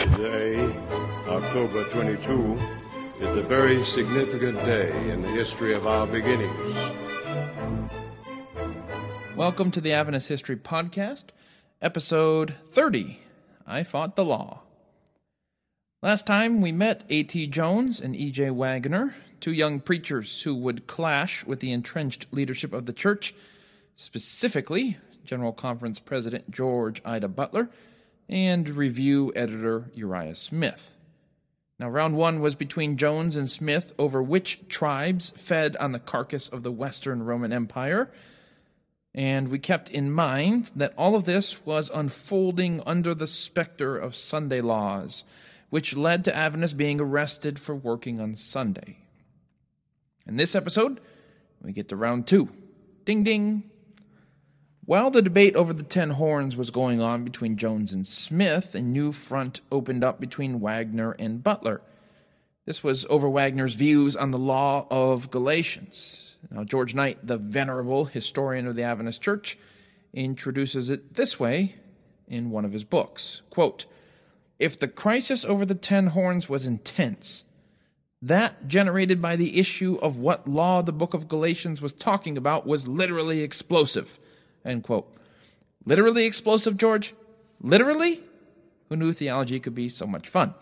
Today, October 22, is a very significant day in the history of our beginnings. Welcome to the Adventist History Podcast, episode 30 I Fought the Law. Last time we met A.T. Jones and E.J. Waggoner, two young preachers who would clash with the entrenched leadership of the church, specifically General Conference President George Ide Butler and review editor Uriah Smith. Now, round one was between Jones and Smith over which tribes fed on the carcass of the Western Roman Empire. And we kept in mind that all of this was unfolding under the specter of Sunday laws, which led to Adventists being arrested for working on Sunday. In this episode, we get to round two. Ding ding. While the debate over the ten horns was going on between Jones and Smith, a new front opened up between Waggoner and Butler. This was over Waggoner's views on the law of Galatians. Now, George Knight, the venerable historian of the Adventist Church, introduces it this way in one of his books quote, If the crisis over the ten horns was intense, that generated by the issue of what law the book of Galatians was talking about was literally explosive. End quote. Literally explosive, George? Literally? Who knew theology could be so much fun?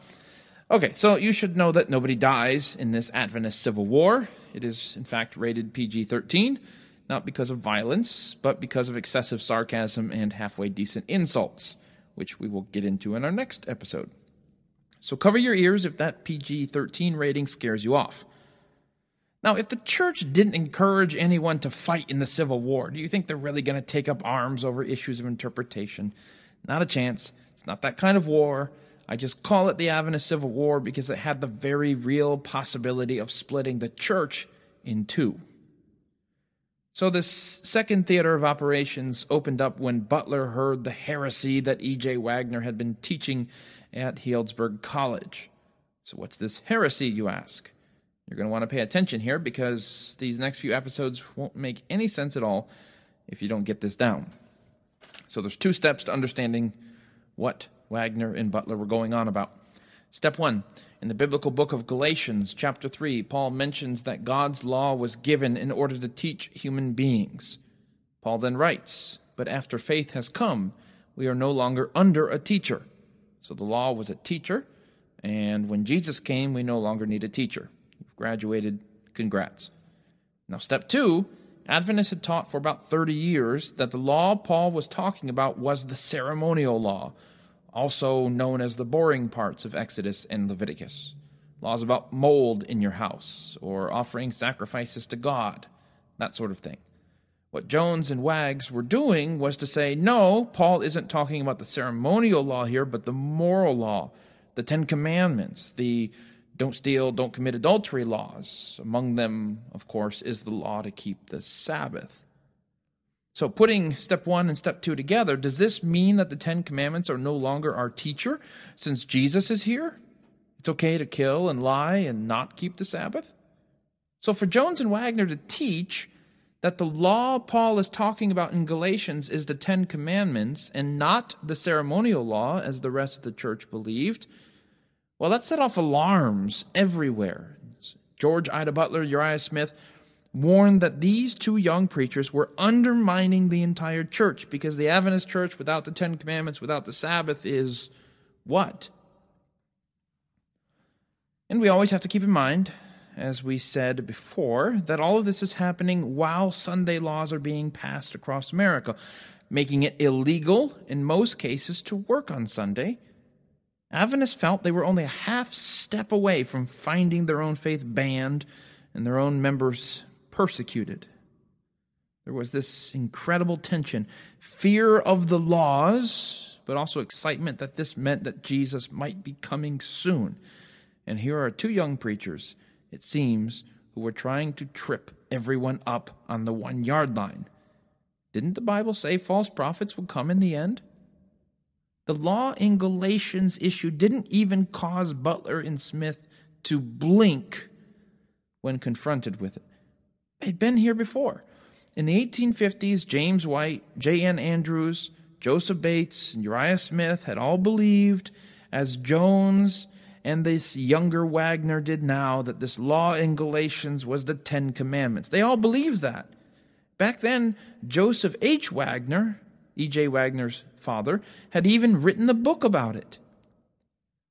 Okay, so you should know that nobody dies in this Adventist civil war. It is, in fact, rated PG 13, not because of violence, but because of excessive sarcasm and halfway decent insults, which we will get into in our next episode. So cover your ears if that PG 13 rating scares you off. Now, if the church didn't encourage anyone to fight in the Civil War, do you think they're really going to take up arms over issues of interpretation? Not a chance. It's not that kind of war. I just call it the Adventist Civil War because it had the very real possibility of splitting the church in two. So, this second theater of operations opened up when Butler heard the heresy that E.J. Waggoner had been teaching at Healdsburg College. So, what's this heresy, you ask? You're going to want to pay attention here because these next few episodes won't make any sense at all if you don't get this down. So there's two steps to understanding what Waggoner and Butler were going on about. Step 1. In the biblical book of Galatians, chapter 3, Paul mentions that God's law was given in order to teach human beings. Paul then writes, But after faith has come, we are no longer under a teacher. So the law was a teacher, and when Jesus came, we no longer need a teacher graduated, congrats. Now, step two Adventists had taught for about 30 years that the law Paul was talking about was the ceremonial law, also known as the boring parts of Exodus and Leviticus. Laws about mold in your house, or offering sacrifices to God, that sort of thing. What Jones and Wags were doing was to say, no, Paul isn't talking about the ceremonial law here, but the moral law, the Ten Commandments, the don't steal, don't commit adultery laws. Among them, of course, is the law to keep the Sabbath. So, putting step one and step two together, does this mean that the Ten Commandments are no longer our teacher since Jesus is here? It's okay to kill and lie and not keep the Sabbath? So, for Jones and Waggoner to teach that the law Paul is talking about in Galatians is the Ten Commandments and not the ceremonial law, as the rest of the church believed, well, that set off alarms everywhere. George Ide Butler, Uriah Smith warned that these two young preachers were undermining the entire church because the Adventist church without the Ten Commandments, without the Sabbath, is what? And we always have to keep in mind, as we said before, that all of this is happening while Sunday laws are being passed across America, making it illegal in most cases to work on Sunday Adventists felt they were only a half step away from finding their own faith banned and their own members persecuted. There was this incredible tension fear of the laws, but also excitement that this meant that Jesus might be coming soon. And here are two young preachers, it seems, who were trying to trip everyone up on the one yard line. Didn't the Bible say false prophets would come in the end? The law in Galatians issue didn't even cause Butler and Smith to blink when confronted with it. They'd been here before. In the 1850s, James White, J.N. Andrews, Joseph Bates, and Uriah Smith had all believed, as Jones and this younger Waggoner did now, that this law in Galatians was the Ten Commandments. They all believed that. Back then, Joseph H. Waggoner, E.J. Waggoner's father, had even written a book about it.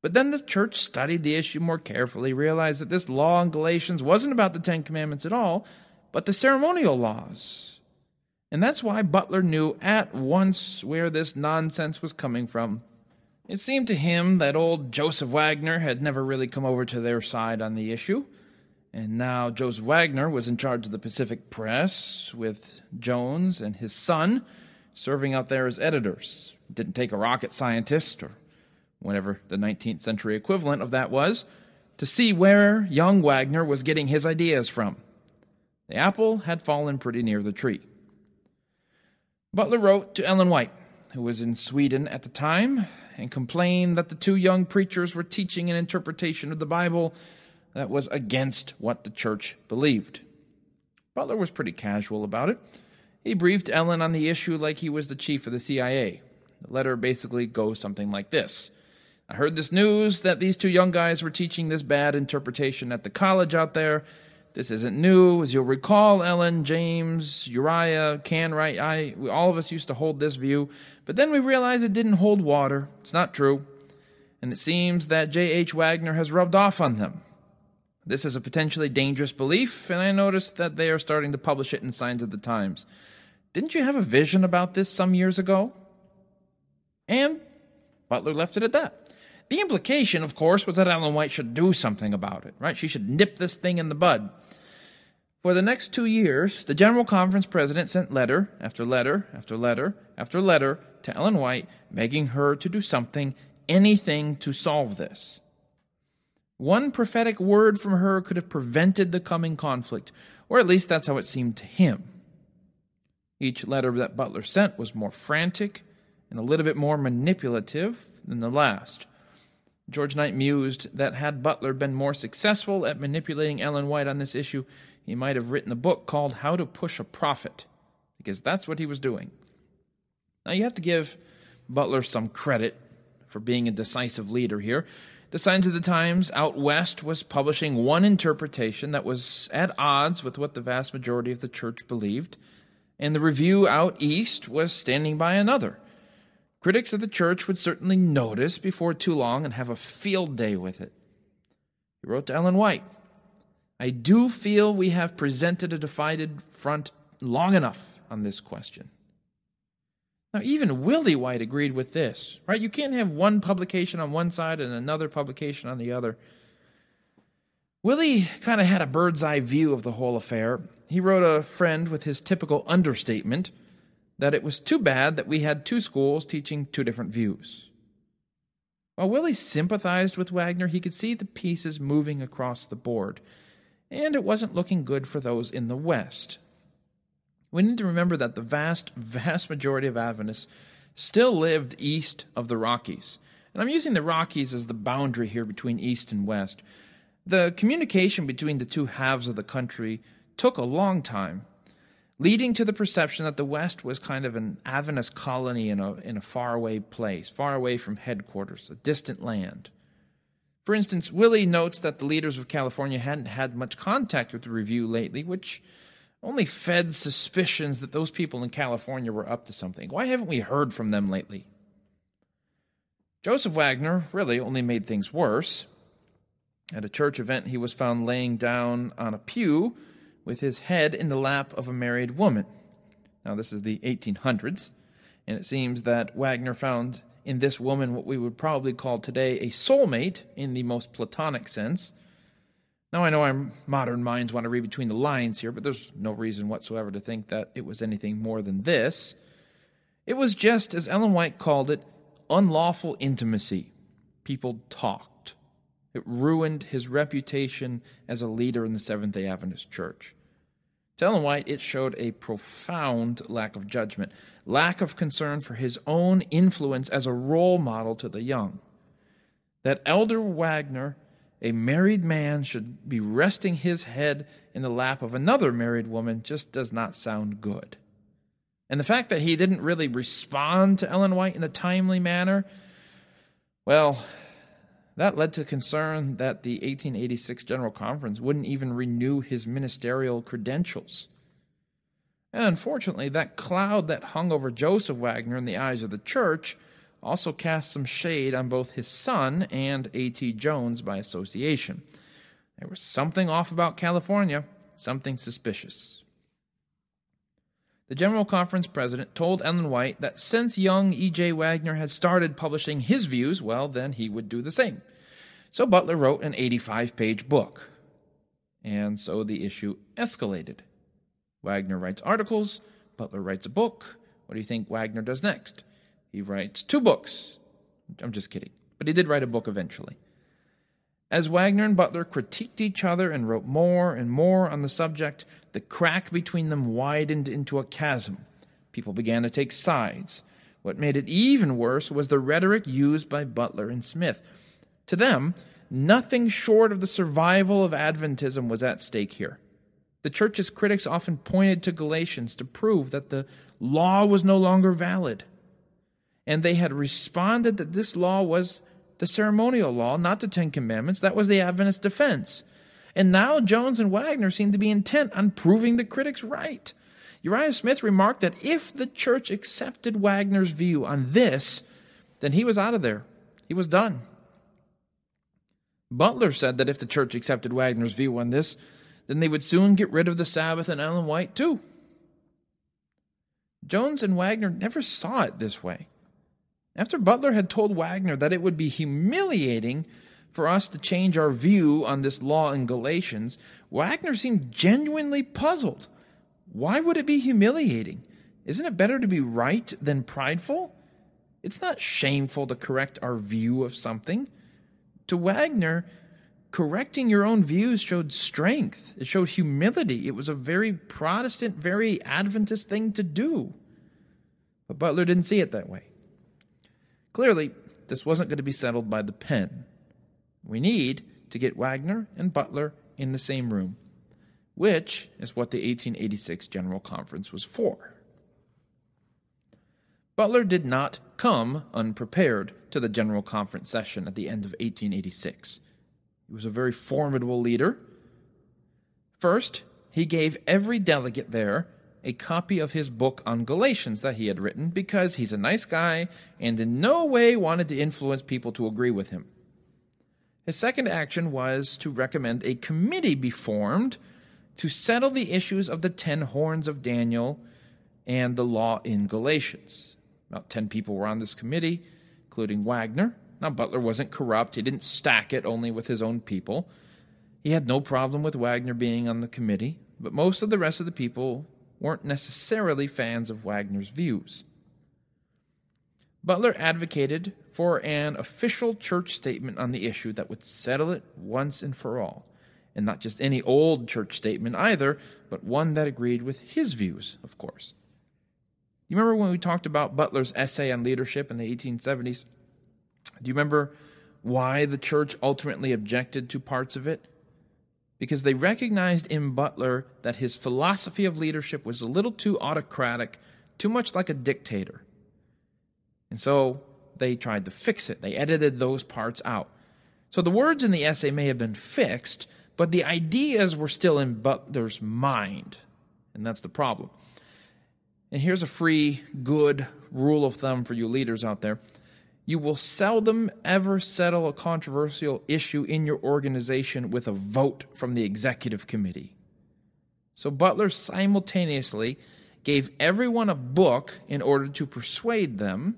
But then the church studied the issue more carefully, realized that this law in Galatians wasn't about the Ten Commandments at all, but the ceremonial laws. And that's why Butler knew at once where this nonsense was coming from. It seemed to him that old Joseph Waggoner had never really come over to their side on the issue. And now Joseph Waggoner was in charge of the Pacific Press with Jones and his son serving out there as editors. It didn't take a rocket scientist or whatever the 19th century equivalent of that was, to see where young Waggoner was getting his ideas from. The apple had fallen pretty near the tree. Butler wrote to Ellen White, who was in Sweden at the time, and complained that the two young preachers were teaching an interpretation of the Bible that was against what the church believed. Butler was pretty casual about it. He briefed Ellen on the issue like he was the chief of the CIA. The letter basically goes something like this I heard this news that these two young guys were teaching this bad interpretation at the college out there. This isn't new. As you'll recall, Ellen, James, Uriah, Canright, I, we, all of us used to hold this view, but then we realized it didn't hold water. It's not true. And it seems that J.H. Waggoner has rubbed off on them. This is a potentially dangerous belief, and I noticed that they are starting to publish it in Signs of the Times. Didn't you have a vision about this some years ago? And Butler left it at that. The implication, of course, was that Ellen White should do something about it, right? She should nip this thing in the bud. For the next two years, the General Conference president sent letter after letter after letter after letter to Ellen White, begging her to do something, anything to solve this. One prophetic word from her could have prevented the coming conflict, or at least that's how it seemed to him. Each letter that Butler sent was more frantic and a little bit more manipulative than the last. George Knight mused that had Butler been more successful at manipulating Ellen White on this issue, he might have written a book called How to Push a Prophet, because that's what he was doing. Now, you have to give Butler some credit for being a decisive leader here. The Signs of the Times out west was publishing one interpretation that was at odds with what the vast majority of the church believed, and the Review out east was standing by another. Critics of the church would certainly notice before too long and have a field day with it. He wrote to Ellen White I do feel we have presented a divided front long enough on this question. Now, even Willie White agreed with this, right? You can't have one publication on one side and another publication on the other. Willie kind of had a bird's eye view of the whole affair. He wrote a friend with his typical understatement that it was too bad that we had two schools teaching two different views. While Willie sympathized with Waggoner, he could see the pieces moving across the board, and it wasn't looking good for those in the West. We need to remember that the vast, vast majority of Adventists still lived east of the Rockies. And I'm using the Rockies as the boundary here between East and West. The communication between the two halves of the country took a long time, leading to the perception that the West was kind of an Adventist colony in a, in a faraway place, far away from headquarters, a distant land. For instance, Willie notes that the leaders of California hadn't had much contact with the review lately, which only fed suspicions that those people in California were up to something. Why haven't we heard from them lately? Joseph Waggoner really only made things worse. At a church event, he was found laying down on a pew with his head in the lap of a married woman. Now, this is the 1800s, and it seems that Waggoner found in this woman what we would probably call today a soulmate in the most platonic sense. Now, I know our modern minds want to read between the lines here, but there's no reason whatsoever to think that it was anything more than this. It was just, as Ellen White called it, unlawful intimacy. People talked. It ruined his reputation as a leader in the Seventh day Adventist Church. To Ellen White, it showed a profound lack of judgment, lack of concern for his own influence as a role model to the young. That Elder Waggoner a married man should be resting his head in the lap of another married woman just does not sound good. And the fact that he didn't really respond to Ellen White in a timely manner, well, that led to concern that the 1886 General Conference wouldn't even renew his ministerial credentials. And unfortunately, that cloud that hung over Joseph Waggoner in the eyes of the church also cast some shade on both his son and A.T. Jones by association. There was something off about California, something suspicious. The General Conference president told Ellen White that since young E.J. Waggoner had started publishing his views, well, then he would do the same. So Butler wrote an 85 page book. And so the issue escalated. Waggoner writes articles, Butler writes a book. What do you think Waggoner does next? He writes two books. I'm just kidding. But he did write a book eventually. As Waggoner and Butler critiqued each other and wrote more and more on the subject, the crack between them widened into a chasm. People began to take sides. What made it even worse was the rhetoric used by Butler and Smith. To them, nothing short of the survival of Adventism was at stake here. The church's critics often pointed to Galatians to prove that the law was no longer valid. And they had responded that this law was the ceremonial law, not the Ten Commandments. That was the Adventist defense. And now Jones and Waggoner seem to be intent on proving the critics right. Uriah Smith remarked that if the church accepted Waggoner's view on this, then he was out of there. He was done. Butler said that if the church accepted Waggoner's view on this, then they would soon get rid of the Sabbath and Ellen White too. Jones and Waggoner never saw it this way. After Butler had told Waggoner that it would be humiliating for us to change our view on this law in Galatians, Waggoner seemed genuinely puzzled. Why would it be humiliating? Isn't it better to be right than prideful? It's not shameful to correct our view of something. To Waggoner, correcting your own views showed strength, it showed humility. It was a very Protestant, very Adventist thing to do. But Butler didn't see it that way. Clearly, this wasn't going to be settled by the pen. We need to get Waggoner and Butler in the same room, which is what the 1886 General Conference was for. Butler did not come unprepared to the General Conference session at the end of 1886. He was a very formidable leader. First, he gave every delegate there a copy of his book on Galatians that he had written because he's a nice guy and in no way wanted to influence people to agree with him. His second action was to recommend a committee be formed to settle the issues of the ten horns of Daniel and the law in Galatians. About 10 people were on this committee, including Waggoner. Now, Butler wasn't corrupt, he didn't stack it only with his own people. He had no problem with Waggoner being on the committee, but most of the rest of the people weren't necessarily fans of Waggoner's views. Butler advocated for an official church statement on the issue that would settle it once and for all. And not just any old church statement either, but one that agreed with his views, of course. You remember when we talked about Butler's essay on leadership in the 1870s? Do you remember why the church ultimately objected to parts of it? Because they recognized in Butler that his philosophy of leadership was a little too autocratic, too much like a dictator. And so they tried to fix it. They edited those parts out. So the words in the essay may have been fixed, but the ideas were still in Butler's mind. And that's the problem. And here's a free, good rule of thumb for you leaders out there you will seldom ever settle a controversial issue in your organization with a vote from the executive committee. So Butler simultaneously gave everyone a book in order to persuade them,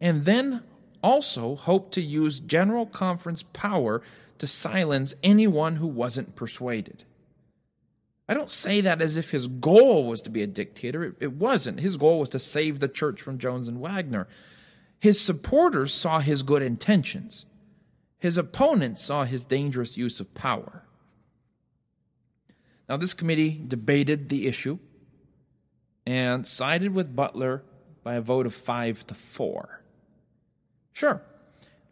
and then also hoped to use General Conference power to silence anyone who wasn't persuaded. I don't say that as if his goal was to be a dictator. It, it wasn't. His goal was to save the church from Jones and Waggoner. His supporters saw his good intentions. His opponents saw his dangerous use of power. Now, this committee debated the issue and sided with Butler by a vote of five to four. Sure,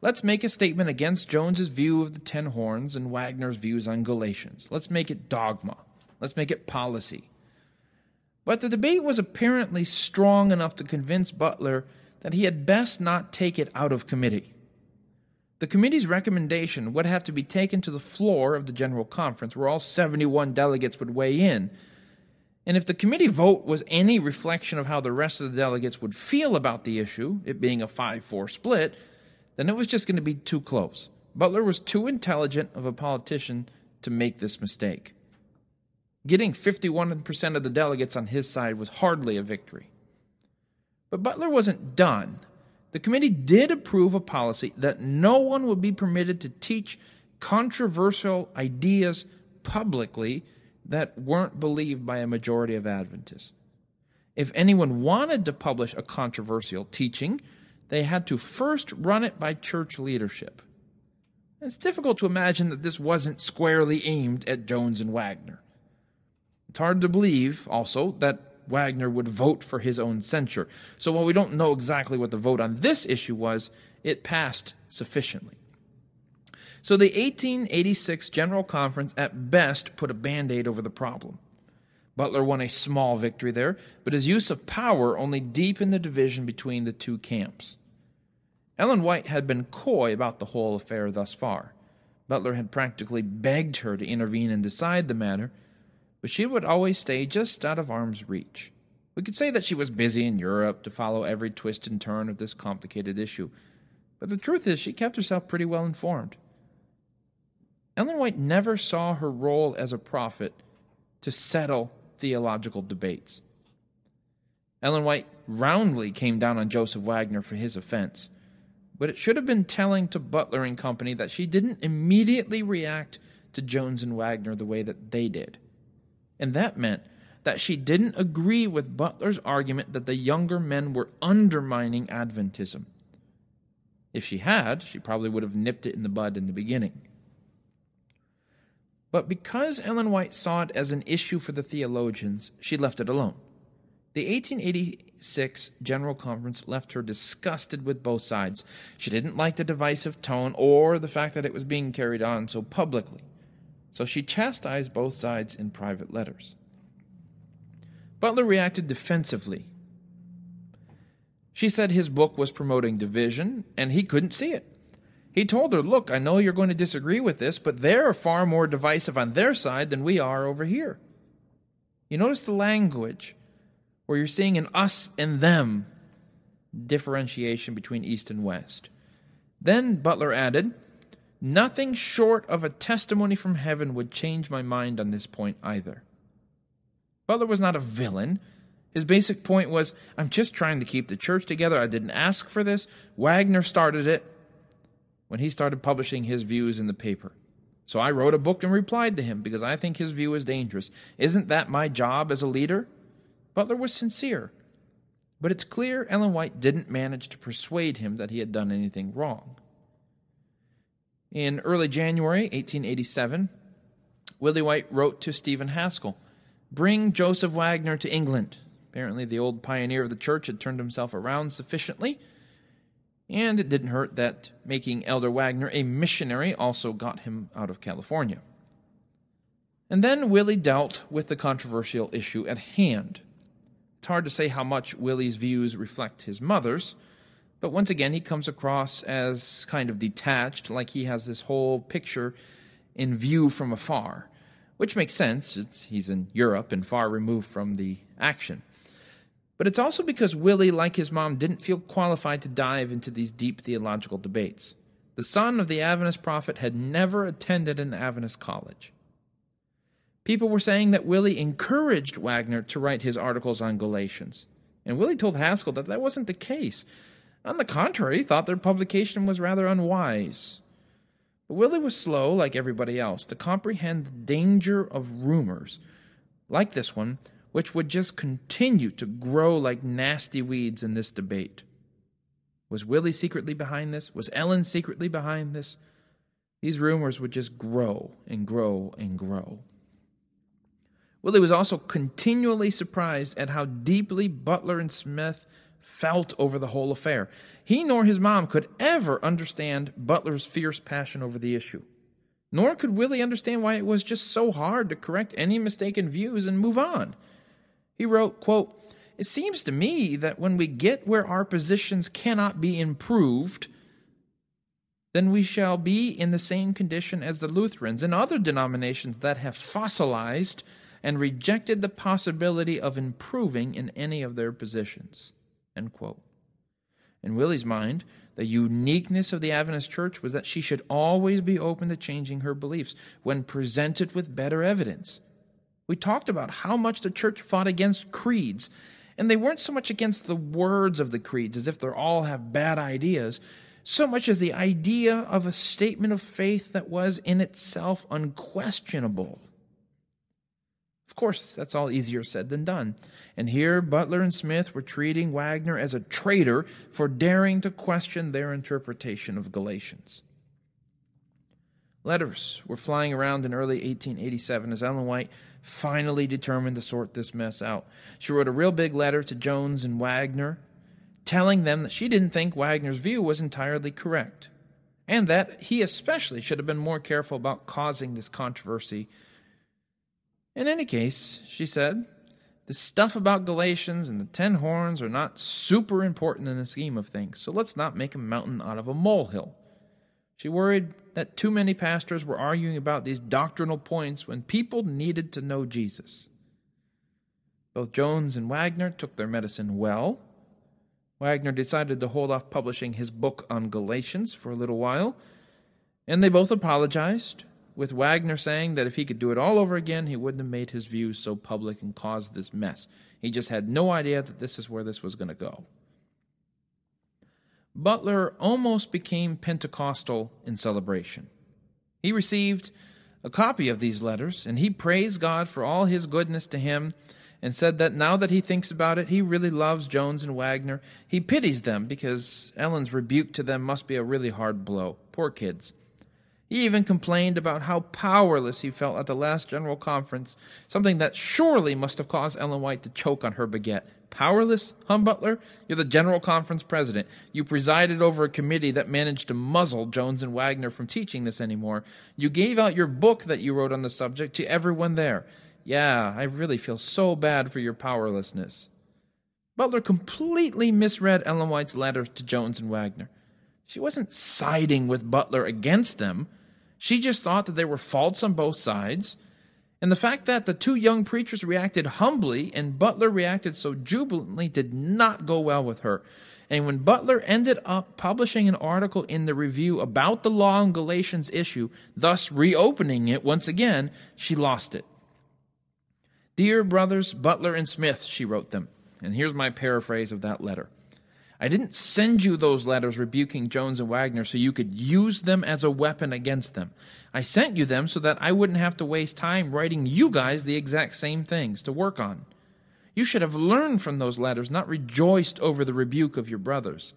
Let's make a statement against Jones's view of the ten horns and Waggoner's views on Galatians. Let's make it dogma. Let's make it policy. But the debate was apparently strong enough to convince Butler that he had best not take it out of committee. The committee's recommendation would have to be taken to the floor of the General Conference, where all 71 delegates would weigh in. And if the committee vote was any reflection of how the rest of the delegates would feel about the issue, it being a 5 4 split, then it was just going to be too close. Butler was too intelligent of a politician to make this mistake. Getting 51% of the delegates on his side was hardly a victory. But Butler wasn't done. The committee did approve a policy that no one would be permitted to teach controversial ideas publicly that weren't believed by a majority of Adventists. If anyone wanted to publish a controversial teaching, they had to first run it by church leadership. It's difficult to imagine that this wasn't squarely aimed at Jones and Waggoner. It's hard to believe, also, that Waggoner would vote for his own censure. So while we don't know exactly what the vote on this issue was, it passed sufficiently. So the 1886 General Conference at best put a band aid over the problem. Butler won a small victory there, but his use of power only deepened the division between the two camps. Ellen White had been coy about the whole affair thus far. Butler had practically begged her to intervene and decide the matter, but she would always stay just out of arm's reach. We could say that she was busy in Europe to follow every twist and turn of this complicated issue, but the truth is she kept herself pretty well informed. Ellen White never saw her role as a prophet to settle theological debates. Ellen White roundly came down on Joseph Waggoner for his offense, but it should have been telling to Butler and Company that she didn't immediately react to Jones and Waggoner the way that they did. And that meant that she didn't agree with Butler's argument that the younger men were undermining Adventism. If she had, she probably would have nipped it in the bud in the beginning. But because Ellen White saw it as an issue for the theologians, she left it alone. The 1886 General Conference left her disgusted with both sides. She didn't like the divisive tone or the fact that it was being carried on so publicly so she chastised both sides in private letters. Butler reacted defensively. She said his book was promoting division, and he couldn't see it. He told her, Look, I know you're going to disagree with this, but they're far more divisive on their side than we are over here. You notice the language where you're seeing an us and them differentiation between East and West. Then Butler added, Nothing short of a testimony from heaven would change my mind on this point either. Butler was not a villain. His basic point was I'm just trying to keep the church together. I didn't ask for this. Waggoner started it when he started publishing his views in the paper. So I wrote a book and replied to him because I think his view is dangerous. Isn't that my job as a leader? Butler was sincere. But it's clear Ellen White didn't manage to persuade him that he had done anything wrong. In early January 1887, Willie White wrote to Stephen Haskell Bring Joseph Waggoner to England. Apparently, the old pioneer of the church had turned himself around sufficiently, and it didn't hurt that making Elder Waggoner a missionary also got him out of California. And then Willie dealt with the controversial issue at hand. It's hard to say how much Willie's views reflect his mother's, but once again, he comes across as kind of detached, like he has this whole picture in view from afar, which makes sense. It's, he's in Europe and far removed from the action. But it's also because Willie, like his mom, didn't feel qualified to dive into these deep theological debates. The son of the Adventist prophet had never attended an Adventist college. People were saying that Willie encouraged Waggoner to write his articles on Galatians. And Willie told Haskell that that wasn't the case. On the contrary, thought their publication was rather unwise. But Willie was slow, like everybody else, to comprehend the danger of rumors, like this one, which would just continue to grow like nasty weeds in this debate. Was Willie secretly behind this? Was Ellen secretly behind this? These rumors would just grow and grow and grow. Willie was also continually surprised at how deeply Butler and Smith felt over the whole affair. He nor his mom could ever understand Butler's fierce passion over the issue. Nor could Willie understand why it was just so hard to correct any mistaken views and move on. He wrote, quote, It seems to me that when we get where our positions cannot be improved, then we shall be in the same condition as the Lutherans and other denominations that have fossilized and rejected the possibility of improving in any of their positions. End quote. In Willie's mind, the uniqueness of the Adventist church was that she should always be open to changing her beliefs when presented with better evidence. We talked about how much the church fought against creeds, and they weren't so much against the words of the creeds as if they all have bad ideas, so much as the idea of a statement of faith that was in itself unquestionable. Of course, that's all easier said than done. And here, Butler and Smith were treating Waggoner as a traitor for daring to question their interpretation of Galatians. Letters were flying around in early 1887 as Ellen White finally determined to sort this mess out. She wrote a real big letter to Jones and Waggoner, telling them that she didn't think Waggoner's view was entirely correct, and that he especially should have been more careful about causing this controversy. In any case, she said, the stuff about Galatians and the ten horns are not super important in the scheme of things, so let's not make a mountain out of a molehill. She worried that too many pastors were arguing about these doctrinal points when people needed to know Jesus. Both Jones and Waggoner took their medicine well, Waggoner decided to hold off publishing his book on Galatians for a little while, and they both apologized, with Waggoner saying that if he could do it all over again, he wouldn't have made his views so public and caused this mess. He just had no idea that this is where this was going to go. Butler almost became Pentecostal in celebration. He received a copy of these letters, and he praised God for all his goodness to him and said that now that he thinks about it, he really loves Jones and Waggoner. He pities them because Ellen's rebuke to them must be a really hard blow. Poor kids. He even complained about how powerless he felt at the last general conference, something that surely must have caused Ellen White to choke on her baguette. Powerless, Hum Butler? You're the general conference president. You presided over a committee that managed to muzzle Jones and Waggoner from teaching this anymore. You gave out your book that you wrote on the subject to everyone there. Yeah, I really feel so bad for your powerlessness. Butler completely misread Ellen White's letter to Jones and Waggoner. She wasn't siding with Butler against them. She just thought that there were faults on both sides. And the fact that the two young preachers reacted humbly and Butler reacted so jubilantly did not go well with her. And when Butler ended up publishing an article in the review about the law in Galatians issue, thus reopening it once again, she lost it. Dear brothers Butler and Smith, she wrote them. And here's my paraphrase of that letter. I didn't send you those letters rebuking Jones and Waggoner so you could use them as a weapon against them. I sent you them so that I wouldn't have to waste time writing you guys the exact same things to work on. You should have learned from those letters, not rejoiced over the rebuke of your brothers.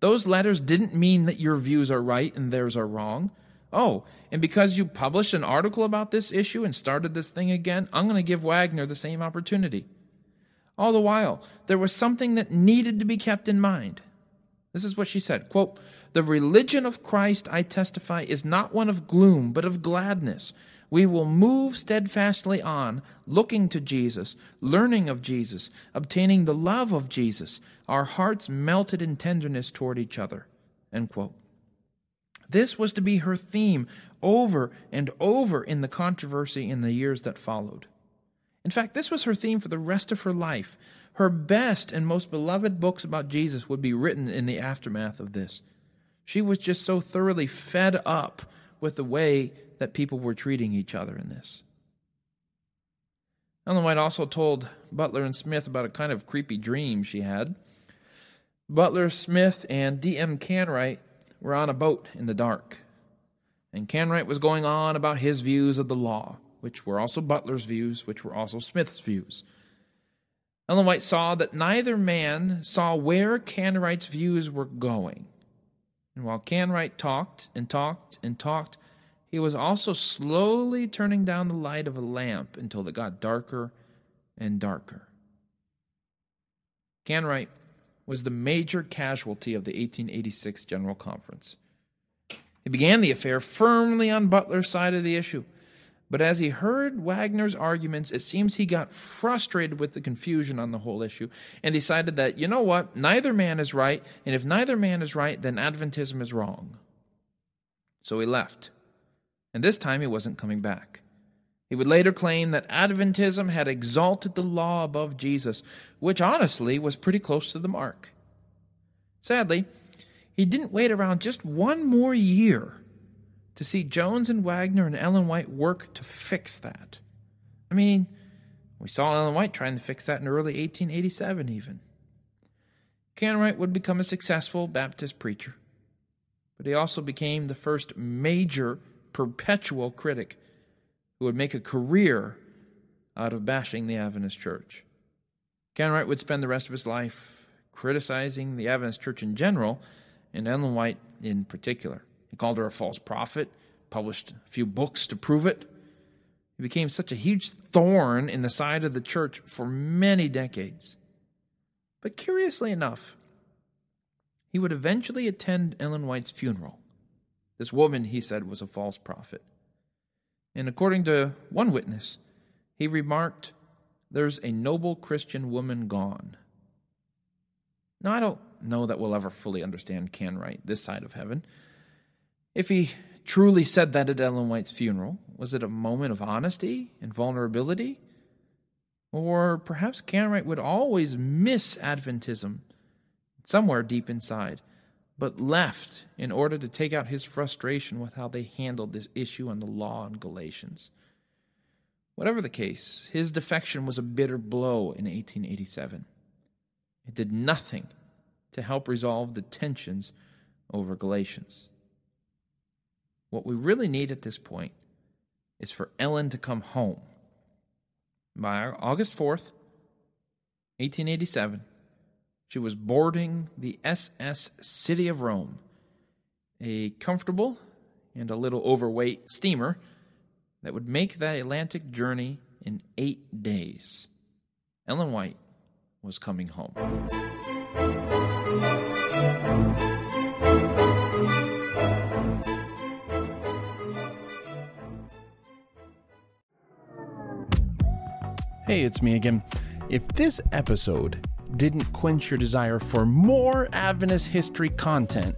Those letters didn't mean that your views are right and theirs are wrong. Oh, and because you published an article about this issue and started this thing again, I'm going to give Waggoner the same opportunity. All the while, there was something that needed to be kept in mind. This is what she said quote, The religion of Christ, I testify, is not one of gloom, but of gladness. We will move steadfastly on, looking to Jesus, learning of Jesus, obtaining the love of Jesus, our hearts melted in tenderness toward each other. End quote. This was to be her theme over and over in the controversy in the years that followed. In fact, this was her theme for the rest of her life. Her best and most beloved books about Jesus would be written in the aftermath of this. She was just so thoroughly fed up with the way that people were treating each other in this. Ellen White also told Butler and Smith about a kind of creepy dream she had. Butler, Smith, and D.M. Canright were on a boat in the dark. And Canright was going on about his views of the law, which were also Butler's views, which were also Smith's views. Ellen White saw that neither man saw where Canright's views were going. And while Canright talked and talked and talked, he was also slowly turning down the light of a lamp until it got darker and darker. Canright was the major casualty of the 1886 General Conference. He began the affair firmly on Butler's side of the issue. But as he heard Waggoner's arguments, it seems he got frustrated with the confusion on the whole issue and decided that, you know what, neither man is right, and if neither man is right, then Adventism is wrong. So he left. And this time he wasn't coming back. He would later claim that Adventism had exalted the law above Jesus, which honestly was pretty close to the mark. Sadly, he didn't wait around just one more year to see Jones and Waggoner and Ellen White work to fix that. I mean, we saw Ellen White trying to fix that in early 1887, even. Canright would become a successful Baptist preacher, but he also became the first major perpetual critic who would make a career out of bashing the Adventist church. Canright would spend the rest of his life criticizing the Adventist church in general and Ellen White in particular. He called her a false prophet, published a few books to prove it. He became such a huge thorn in the side of the church for many decades. But curiously enough, he would eventually attend Ellen White's funeral. This woman, he said, was a false prophet. And according to one witness, he remarked, There's a noble Christian woman gone. Now, I don't know that we'll ever fully understand Canright this side of heaven. If he truly said that at Ellen White's funeral, was it a moment of honesty and vulnerability? Or perhaps Canright would always miss Adventism somewhere deep inside but left in order to take out his frustration with how they handled this issue on the law in Galatians. Whatever the case, his defection was a bitter blow in 1887. It did nothing to help resolve the tensions over Galatians. What we really need at this point is for Ellen to come home. By August 4th, 1887, she was boarding the SS City of Rome, a comfortable and a little overweight steamer that would make that Atlantic journey in eight days. Ellen White was coming home. Hey, it's me again. If this episode didn't quench your desire for more Adventist history content,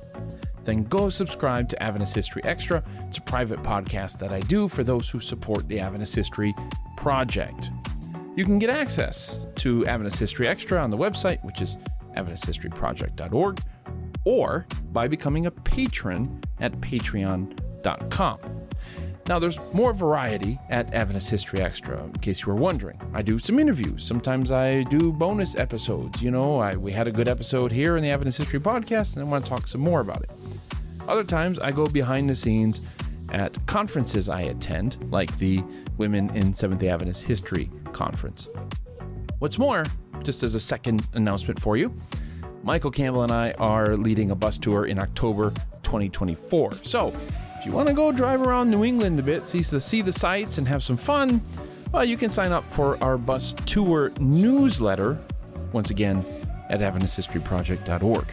then go subscribe to Adventist History Extra. It's a private podcast that I do for those who support the Adventist History Project. You can get access to Adventist History Extra on the website, which is AdventistHistoryProject.org, or by becoming a patron at patreon.com. Now, there's more variety at Adventist History Extra, in case you were wondering. I do some interviews. Sometimes I do bonus episodes. You know, I, we had a good episode here in the Adventist History Podcast, and I want to talk some more about it. Other times, I go behind the scenes at conferences I attend, like the Women in Seventh Adventist History Conference. What's more, just as a second announcement for you, Michael Campbell and I are leading a bus tour in October 2024. So, if you want to go drive around New England a bit, see the, see the sights, and have some fun, well, you can sign up for our bus tour newsletter, once again, at AdventistHistoryProject.org.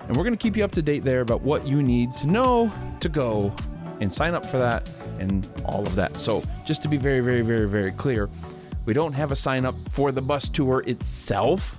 And we're going to keep you up to date there about what you need to know to go and sign up for that and all of that. So, just to be very, very, very, very clear, we don't have a sign up for the bus tour itself